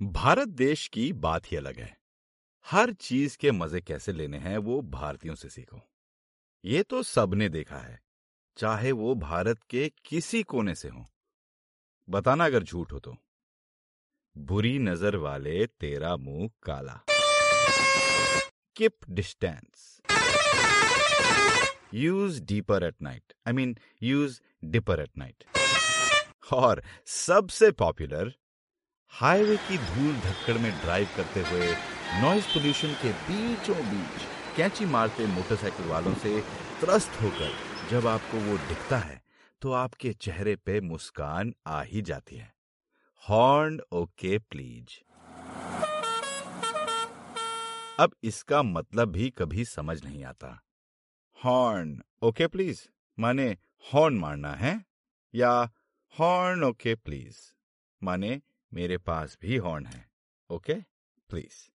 भारत देश की बात ही अलग है। हर चीज़ के मज़े कैसे लेने हैं वो भारतीयों से सीखो। ये तो सबने देखा है, चाहे वो भारत के किसी कोने से हो। बताना अगर झूठ हो तो। बुरी नज़र वाले तेरा मुँह काला। Keep distance use dipper at night I mean use dipper at night और सबसे पॉपुलर हाईवे की धूल धक्कड़ में ड्राइव करते हुए नॉइज़ पोल्यूशन के बीचों बीच कैंची मारते मोटरसाइकिल वालों से त्रस्त होकर जब आपको वो दिखता है तो आपके चेहरे पे मुस्कान आ ही जाती है। Horn, okay, please. अब इसका मतलब भी कभी समझ नहीं आता। हॉर्न, ओके, प्लीज़, माने हॉर्न मारना है या हॉर्न, ओके, प्लीज़, माने मेरे पास भी हॉर्न है ओके प्लीज़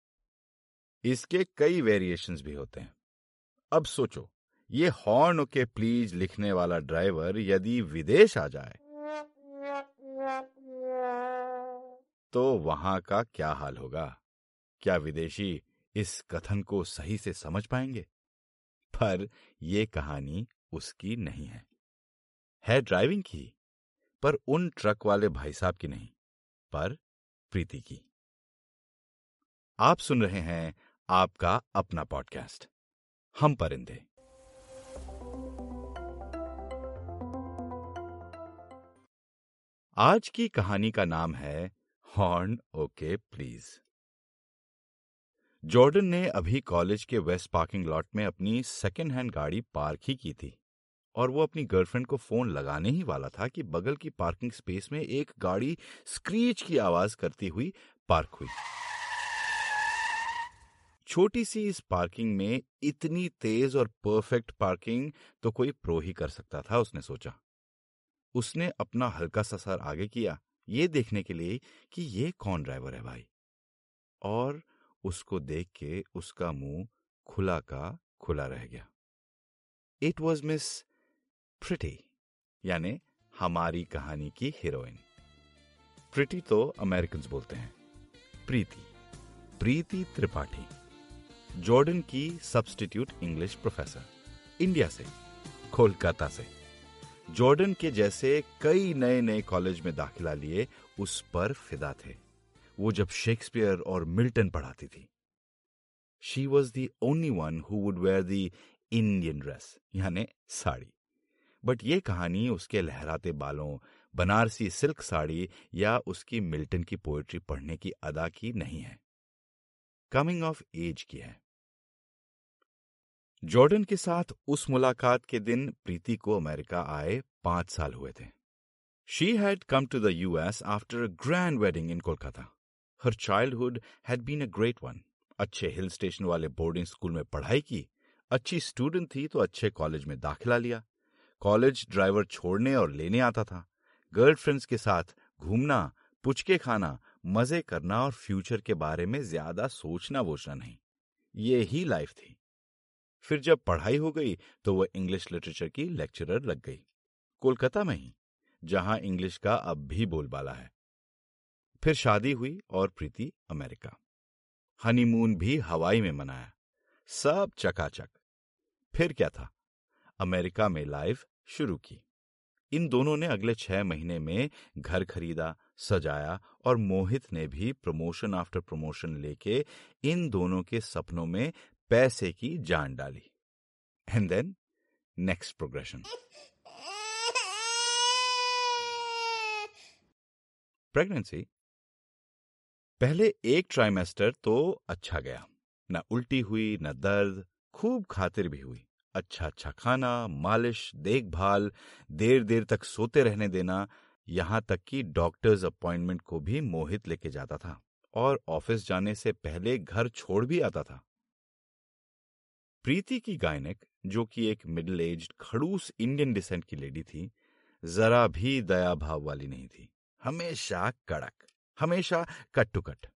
इसके कई वेरिएशंस भी होते हैं। अब सोचो, ये हॉर्न ओके प्लीज़ लिखने वाला ड्राइवर यदि विदेश आ जाए तो वहाँ का क्या हाल होगा? क्या विदेशी इस कथन को सही से समझ पाएँगे? पर यह कहानी उसकी नहीं है। है ड्राइविंग की, पर उन ट्रक वाले भाई साहब की नहीं। पर प्रीति की। आप सुन रहे हैं आपका अपना पॉडकास्ट हम परिंदे। आज की कहानी का नाम है हॉर्न ओके प्लीज़। जॉर्डन ने अभी कॉलेज के वेस्ट पार्किंग लॉट में अपनी सेकेंड हैंड गाड़ी पार्क ही की थी। और वो अपनी गर्लफ्रेंड को फ़ोन लगाने ही वाला था कि बगल की पार्किंग स्पेस में एक गाड़ी स्क्रीच की आवाज़ करती हुई पार्क हुई। छोटी सी इस पार्किंग में इतनी तेज और परफेक्ट पार्किंग तो कोई प्रो ही कर सकता था, उसने सोचा। उसने अपना हल्का सा सर आगे किया, ये देखने के लिए कि ये कौन ड्राइवर है भाई? और उसको देख के उसका मुँह खुला का खुला रह गया। इट वॉज़ मिस प्रिटी यानी हमारी कहानी की हीरोइन प्रिटी तो अमेरिकन बोलते हैं। प्रीति प्रीति त्रिपाठी। जॉर्डन की सब्सटीट्यूट इंग्लिश प्रोफेसर इंडिया से, कोलकाता से। जॉर्डन के जैसे कई नए नए कॉलेज में दाखिला लिए उस पर फिदा थे। वो जब शेक्सपियर और मिल्टन पढ़ाती थी। She was the only one who would wear the Indian dress यानी साड़ी। बट ये कहानी उसके लहराते बालों, बनारसी सिल्क साड़ी या उसकी मिल्टन की पोएट्री पढ़ने की अदा की नहीं है। कमिंग ऑफ़ एज की है। जॉर्डन के साथ उस मुलाकात के दिन प्रीति को अमेरिका आए पाँच साल हुए थे। She had come to the US after a grand wedding in Kolkata her childhood had been a great one अच्छे हिल स्टेशन वाले बोर्डिंग स्कूल में पढ़ाई की, अच्छी स्टूडेंट थी तो अच्छे कॉलेज में दाखिला लिया। कॉलेज ड्राइवर छोड़ने और लेने आता था। गर्लफ्रेंड्स के साथ घूमना, पुचके खाना, मज़े करना और फ्यूचर के बारे में ज़्यादा सोचना वोचना नहीं। ये ही लाइफ थी। फिर जब पढ़ाई हो गई तो वह इंग्लिश लिटरेचर की लेक्चरर लग गई। कोलकाता में ही, जहाँ इंग्लिश का अब भी बोलबाला है। फिर शादी हुई और प्रीति अमेरिका। हनीमून भी हवाई में मनाया। सब चकाचक। फिर क्या था? अमेरिका में लाइव शुरू की। इन दोनों ने अगले छह महीने में घर खरीदा, सजाया और मोहित ने भी प्रमोशन आफ्टर प्रमोशन लेके इन दोनों के सपनों में पैसे की जान डाली। And then next progression pregnancy पहले एक ट्राइमेस्टर तो अच्छा गया। ना उल्टी हुई, ना दर्द, खूब खातिर भी हुई। अच्छा अच्छा खाना, मालिश, देखभाल देर देर तक सोते रहने देना, यहाँ तक कि डॉक्टर्स अपॉइंटमेंट को भी मोहित लेके जाता था और ऑफ़िस जाने से पहले घर छोड़ भी आता था। प्रीति की गायनिक, जो कि एक मिडिल एज्ड खड़ूस इंडियन डिसेंट की लेडी थी, जरा भी दया भाव वाली नहीं थी। हमेशा कड़क, हमेशा कट टू कट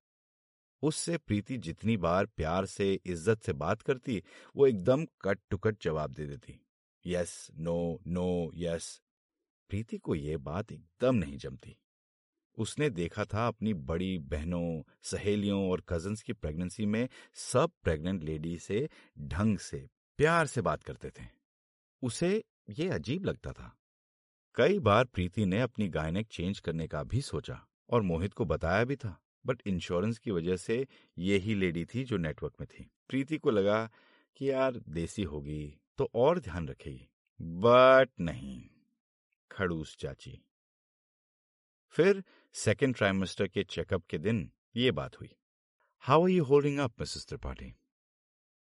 उससे प्रीति जितनी बार प्यार से, इज़्ज़त से बात करती, वो एकदम कट टू कट जवाब दे देती। Yes, no no, yes. Preeti को यह बात एकदम नहीं जमती। उसने देखा था अपनी बड़ी बहनों, सहेलियों और कजन्स की प्रेगनेंसी में सब प्रेग्नेंट लेडी से ढंग से, प्यार से बात करते थे। उसे ये अजीब लगता था। कई बार प्रीति ने अपनी गायनेक चेंज करने का भी सोचा और मोहित को बताया भी था। बट इंश्योरेंस की वजह से ये ही लेडी थी जो नेटवर्क में थी। प्रीति को लगा कि यार देसी होगी तो और ध्यान रखेगी। बट नहीं, खड़ूस चाची। फिर सेकेंड ट्राइमेस्टर के चेकअप के दिन ये बात हुई। How are you holding up Mrs Tripathi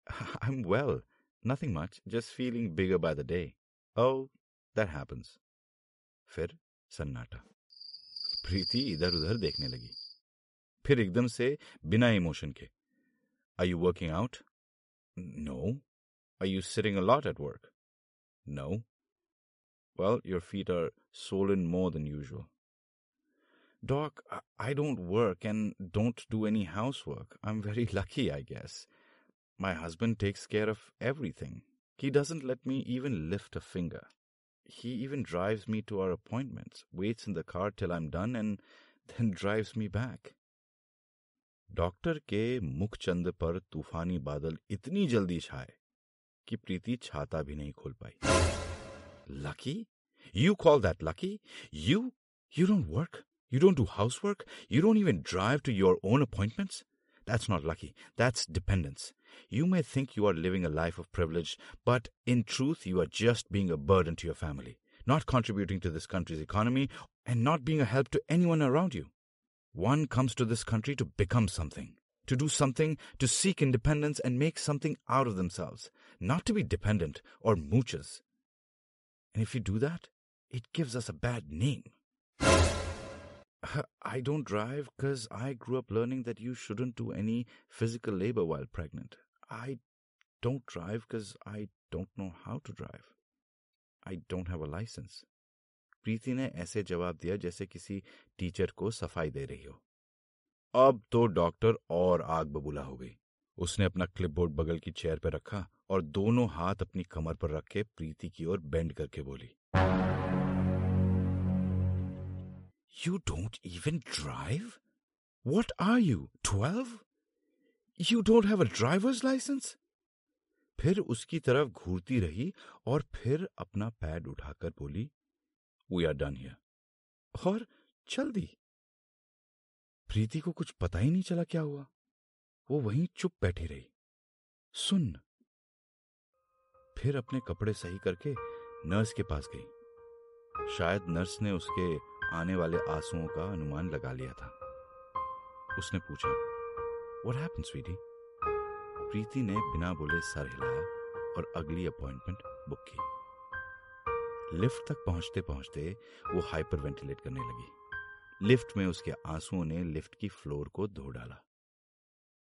I am well nothing much just feeling bigger by the day oh that happens फिर सन्नाटा। प्रीति इधर उधर देखने लगी। फिर एकदम से बिना इमोशन के are you working out no are you sitting a lot at work no well your feet are swollen more than usual. Doc, I don't work and don't do any housework. I'm very lucky, I guess. My husband takes care of everything. He doesn't let me even lift a finger. He even drives me to our appointments, waits in the car till I'm done, and then drives me back. Doctor के मुखचंद पर तूफानी बादल इतनी जल्दी छाए कि प्रीति छाता भी नहीं खोल पाई lucky You call that lucky? You? You don't work? You don't do housework? You don't even drive to your own appointments? That's not lucky. That's dependence. You may think you are living a life of privilege, but in truth, you are just being a burden to your family, not contributing to this country's economy, and not being a help to anyone around you. One comes to this country to become something, to do something, to seek independence and make something out of themselves, not to be dependent or mooches. And if you do that, it gives us a bad name. I don't drive because I grew up learning that you shouldn't do any physical labor while pregnant. I don't drive because I don't know how to drive. I don't have a license. Preeti ने ऐसे जवाब दिया जैसे किसी teacher को सफ़ाई दे रही हो अब तो डॉक्टर और आग बबूला हो गई उसने अपना क्लिपबोर्ड बगल की चेयर पर रखा और दोनों हाथ अपनी कमर पर रख के प्रीति की ओर बेंड करके बोली You don't even drive? What are you, twelve? You don't have a driver's license? फिर उसकी तरफ़ घूरती रही और फिर अपना पैड उठाकर बोली वी आर डन हियर और चल दी। प्रीति को कुछ पता ही नहीं चला क्या हुआ। वो वहीं चुप बैठी रही। सुन। फिर अपने कपड़े सही करके नर्स के पास गई। शायद नर्स ने उसके आने वाले आंसुओं का अनुमान लगा लिया था। उसने पूछा वट हैपन स्वीटी प्रीति ने बिना बोले सर हिलाया और अगली अपॉइंटमेंट बुक की। लिफ्ट तक पहुँचते पहुँचते वो हाइपर वेंटिलेट करने लगी। लिफ्ट में उसके आंसुओं ने लिफ्ट की फ्लोर को धो डाला।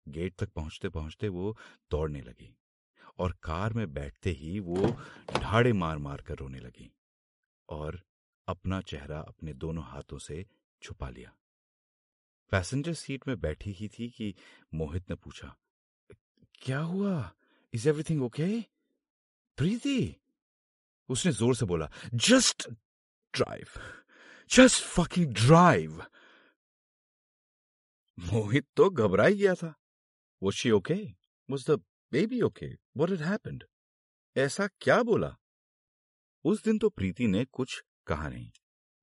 गेट तक पहुँचते पहुँचते वो दौड़ने लगी और कार में बैठते ही वो ढाड़े मार मार कर रोने लगी और अपना चेहरा अपने दोनों हाथों से छुपा लिया। पैसेंजर सीट में बैठी ही थी कि मोहित ने पूछा, क्या हुआ? Is everything okay Preeti? उसने ज़ोर से बोला just drive just fucking drive Mohit तो घबरा ही गया था। वो she okay was the baby okay what it happened ऐसा क्या बोला? उस दिन तो प्रीति ने कुछ कहा नहीं।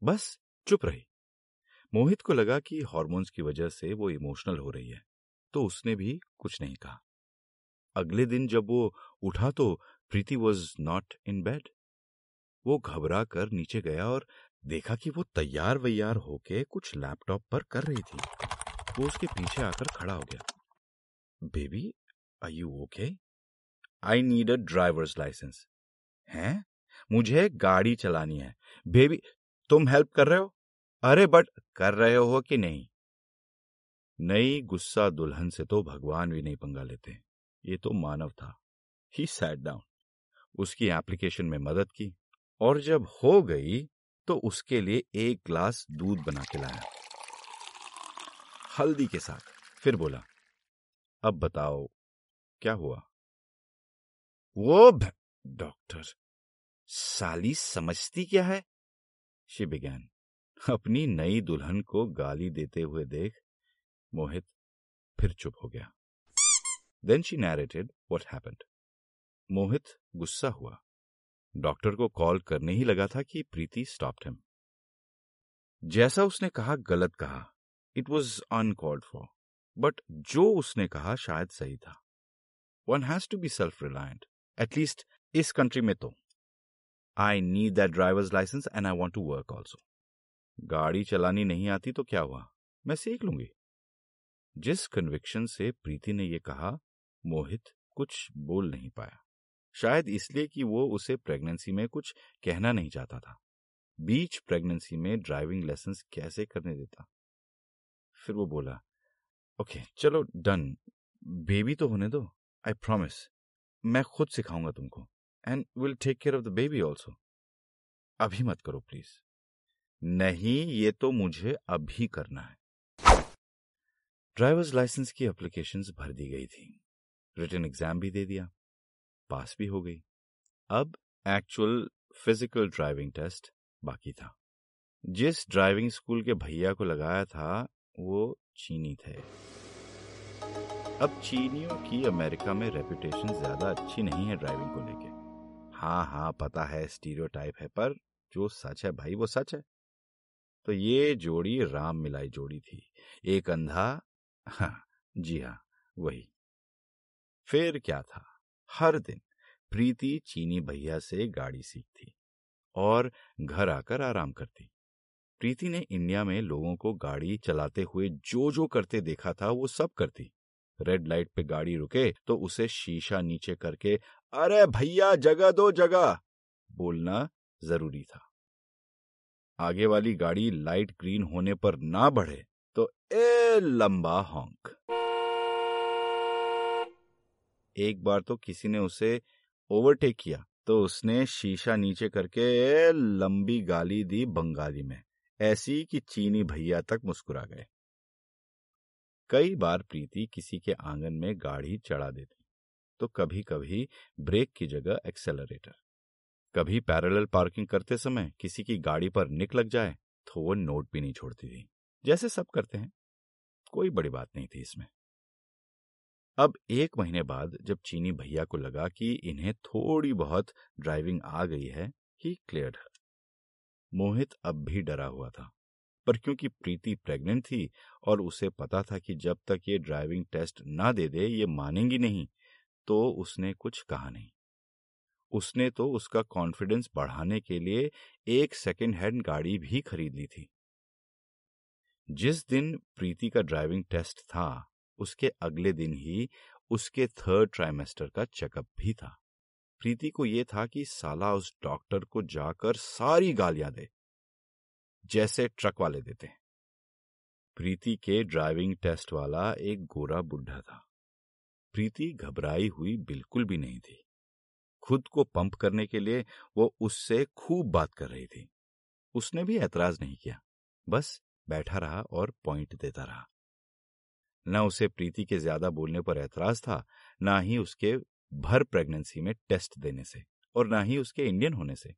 बस चुप रही। मोहित को लगा कि हॉर्मोन्स की वजह से वो इमोशनल हो रही है तो उसने भी कुछ नहीं कहा। अगले दिन जब वो उठा तो Preeti was not in bed वो घबरा कर नीचे गया और देखा कि वो तैयार वैयार होके कुछ लैपटॉप पर कर रही थी। वो उसके पीछे आकर खड़ा हो गया। Baby I you okay I need a driver's license हैं? मुझे गाड़ी चलानी है। बेबी, तुम हेल्प कर रहे हो? अरे बट कर रहे हो कि नहीं? नई गुस्सा दुल्हन से तो भगवान भी नहीं पंगा लेते। ये तो मानव था। ही सैट डाउन उसकी एप्लीकेशन में मदद की। और जब हो गई तो उसके लिए एक ग्लास दूध बना के लाया। हल्दी के साथ, फिर बोला, अब बताओ, क्या हुआ? वो डॉक्टर, साली समझती क्या है? शी बिगैन अपनी नई दुल्हन को गाली देते हुए देख, मोहित फिर चुप हो गया। Then she narrated what happened Mohit गुस्सा हुआ। डॉक्टर को कॉल करने ही लगा था कि प्रीति स्टॉप्ड हिम जैसा उसने कहा, गलत कहा। It was uncalled for but जो उसने कहा, शायद सही था। One has to be self reliant at least इस कंट्री में तो। I need that driver's license and I want to work also गाड़ी चलानी नहीं आती तो क्या हुआ? मैं सीख लूँगी। जिस कन्विक्शन से प्रीति ने यह कहा, मोहित कुछ बोल नहीं पाया। शायद इसलिए कि वो उसे प्रेगनेंसी में कुछ कहना नहीं चाहता था। बीच प्रेगनेंसी में ड्राइविंग लेसन कैसे करने देता? फिर वो बोला, ओके, चलो, डन। बेबी तो होने दो। I promise. मैं खुद सिखाऊँगा तुमको। And will take care of the baby also अभी मत करो, प्लीज़। नहीं, ये तो मुझे अभी करना है। ड्राइवर्स लाइसेंस की एप्लीकेशंस भर दी गई थी। रिटर्न एग्ज़ाम भी दे दिया। पास भी हो गई। अब एक्चुअल फ़िज़िकल ड्राइविंग टेस्ट बाकी था। जिस ड्राइविंग स्कूल के भैया को लगाया था, वो चीनी थे। अब चीनियों की अमेरिका में रेपुटेशन ज़्यादा अच्छी नहीं है ड्राइविंग को लेके। हाँ हाँ पता है स्टीरियोटाइप है, पर जो सच है भाई, वो सच है। तो ये जोड़ी, राम मिलाई जोड़ी थी। एक अंधा हाँ जी हाँ वही। फिर क्या था? हर दिन। प्रीति चीनी भैया से गाड़ी सीखती और घर आकर आराम करती। प्रीति ने इंडिया में लोगों को गाड़ी चलाते हुए जो जो करते देखा था, वो सब करती। रेड लाइट पे गाड़ी रुके तो उसे शीशा नीचे करके, अरे भैया, जगह दो, जगह! बोलना ज़रूरी था। आगे वाली गाड़ी लाइट ग्रीन होने पर ना बढ़े तो ए लंबा हॉन्क एक बार तो किसी ने उसे ओवरटेक किया तो उसने शीशा नीचे करके लंबी गाली दी बंगाली में, ऐसी कि चीनी भैया तक मुस्कुरा गए। कई बार प्रीति किसी के आँगन में गाड़ी चढ़ा देती तो कभी कभी ब्रेक की जगह एक्सेलरेटर, कभी पैरेलल पार्किंग करते समय किसी की गाड़ी पर निक लग जाए तो वो नोट भी नहीं छोड़ती थी, जैसे सब करते हैं, कोई बड़ी बात नहीं थी इसमें। अब एक महीने बाद जब चीनी भैया को लगा कि इन्हें थोड़ी बहुत ड्राइविंग आ गई है ही क्लियर है मोहित अब भी डरा हुआ था, पर क्योंकि प्रीति प्रेग्नेंट थी और उसे पता था कि जब तक ये ड्राइविंग टेस्ट ना दे दे, ये मानेंगी नहीं तो उसने कुछ कहा नहीं। उसने तो उसका कॉन्फिडेंस बढ़ाने के लिए एक सेकेंड हैंड गाड़ी भी खरीद ली थी। जिस दिन प्रीति का ड्राइविंग टेस्ट था उसके अगले दिन ही उसके थर्ड ट्राइमेस्टर का चेकअप भी था। प्रीति को यह था कि साला उस डॉक्टर को जाकर सारी गालियाँ दे, जैसे ट्रक वाले देते हैं। प्रीति के ड्राइविंग टेस्ट वाला एक गोरा बुढ़ा था। प्रीति घबराई हुई बिल्कुल भी नहीं थी। खुद को पंप करने के लिए वो उससे खूब बात कर रही थी। उसने भी ऐतराज नहीं किया। बस बैठा रहा और पॉइंट देता रहा। न उसे प्रीति के ज़्यादा बोलने पर ऐतराज था, ना ही उसके भर प्रेगनेंसी में टेस्ट देने से और ना ही उसके इंडियन होने से।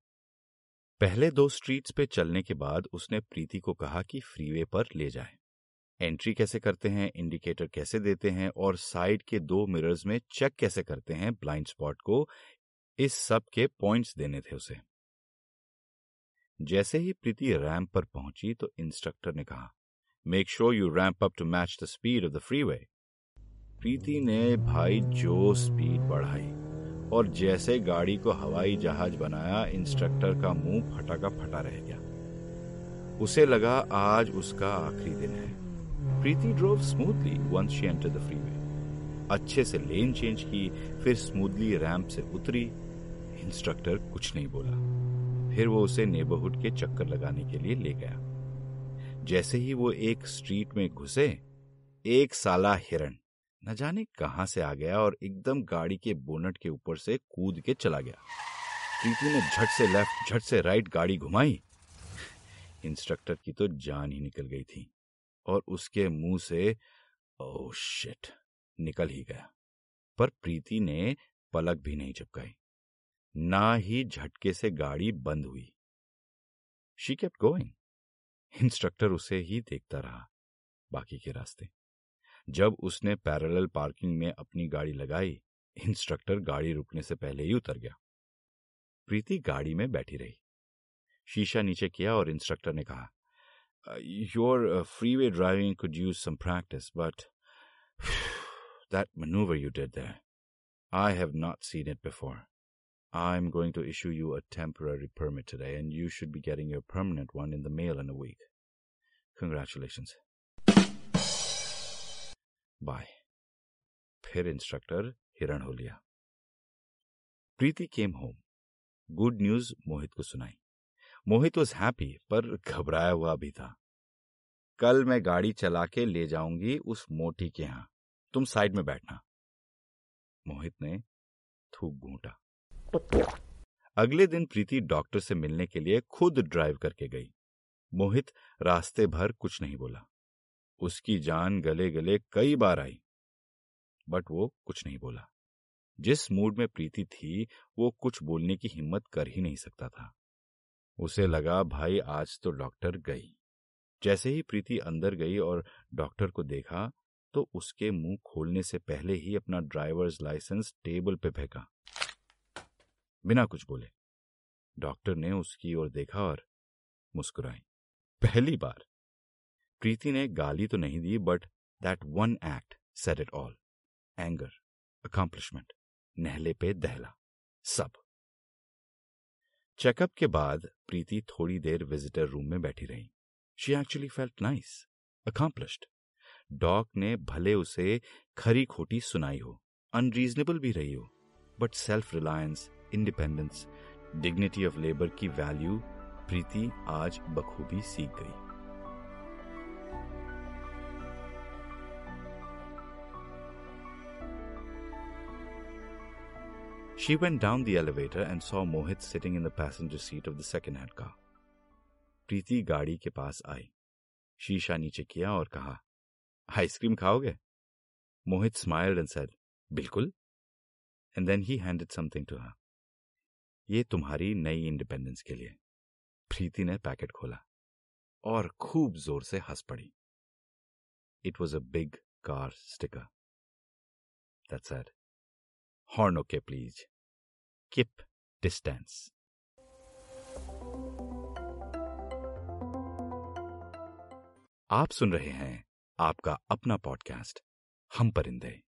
पहले दो स्ट्रीट्स पे चलने के बाद उसने प्रीति को कहा कि फ्रीवे पर ले जाए। एंट्री कैसे करते हैं, इंडिकेटर कैसे देते हैं और साइड के दो मिरर्स में चेक कैसे करते हैं ब्लाइंड स्पॉट को, इस सब के पॉइंट्स देने थे उसे। जैसे ही प्रीति रैंप पर पहुँची तो इंस्ट्रक्टर ने कहा make sure you ramp up to match the speed of the freeway Preeti ने भाई जो स्पीड बढ़ाई और जैसे गाड़ी को हवाई जहाज़ बनाया इंस्ट्रक्टर का मुँह फटा का फटा रह गया उसे लगा आज उसका आखिरी दिन है Preeti drove smoothly once she enter the freeway अच्छे से लेन चेंज की फिर स्मूथली रैंप से उतरी इंस्ट्रक्टर कुछ नहीं बोला फिर वो उसे नेबरहुड के चक्कर लगाने के लिए ले गया जैसे ही वो एक स्ट्रीट में घुसे, एक साला हिरण न जाने कहाँ से आ गया और एकदम गाड़ी के बोनट के ऊपर से कूद के चला गया। प्रीति ने झट से लेफ़्ट, झट से राइट गाड़ी घुमाई। इंस्ट्रक्टर की तो जान ही निकल गई थी और उसके मुँह से ओ शिट, निकल ही गया। पर प्रीति ने पलक भी नहीं झपकाई ना ही झटके से गाड़ी बंद हुई। शी केप्ट गोइंग इंस्ट्रक्टर उसे ही देखता रहा, बाकी के रास्ते। जब उसने पैरेलल पार्किंग में अपनी गाड़ी लगाई, इंस्ट्रक्टर गाड़ी रुकने से पहले ही उतर गया। प्रीति गाड़ी में बैठी रही। शीशा नीचे किया और इंस्ट्रक्टर ने कहा your freeway driving could use some practice but that manoeuvre you did there I have not seen it before I'm going to issue you a temporary permit today, and you should be getting your permanent one in the mail in a week. Congratulations. Bye. फिर instructor हिरण हो लिया Preeti came home good news Mohit को सुनाई मोहित was happy पर घबराया हुआ भी था कल मैं गाड़ी चला के ले जाऊँगी उस मोटी के यहाँ तुम साइड में बैठना मोहित ने थूक घूटा अगले दिन प्रीति डॉक्टर से मिलने के लिए खुद ड्राइव करके गई। मोहित रास्ते भर कुछ नहीं बोला। उसकी जान गले गले कई बार आई, बट वो कुछ नहीं बोला। जिस मूड में प्रीति थी, वो कुछ बोलने की हिम्मत कर ही नहीं सकता था। उसे लगा, भाई, आज तो डॉक्टर गई। जैसे ही प्रीति अंदर गई और डॉक्टर को देखा तो उसके मुँह खोलने से पहले ही अपना ड्राइवर्स लाइसेंस टेबल पे फेंका। बिना कुछ बोले। डॉक्टर ने उसकी ओर देखा और मुस्कुराई। पहली बार। प्रीति ने गाली तो नहीं दी but that one act set it all anger accomplishment नहले पे दहला, सब। चेकअप के बाद प्रीति थोड़ी देर विजिटर रूम में बैठी रही। She actually felt nice accomplished doc ने भले उसे खरी खोटी सुनाई हो अनरीजनेबल भी रही हो but self reliance independence dignity of labour की वैल्यू प्रीति आज बखूबी सीख गई She went down the elevator and saw Mohit sitting in the passenger seat of the second hand car. Preeti गाड़ी के पास आई शीशा नीचे किया और कहा आइसक्रीम खाओगे मोहित स्माइल्ड एंड सेड बिल्कुल and then he handed something to her ये तुम्हारी नई इंडिपेंडेंस के लिए। प्रीति ने पैकेट खोला और खूब ज़ोर से हंस पड़ी। It was a big car sticker that said horn okay please keep distance आप सुन रहे हैं आपका अपना पॉडकास्ट हम परिंदे।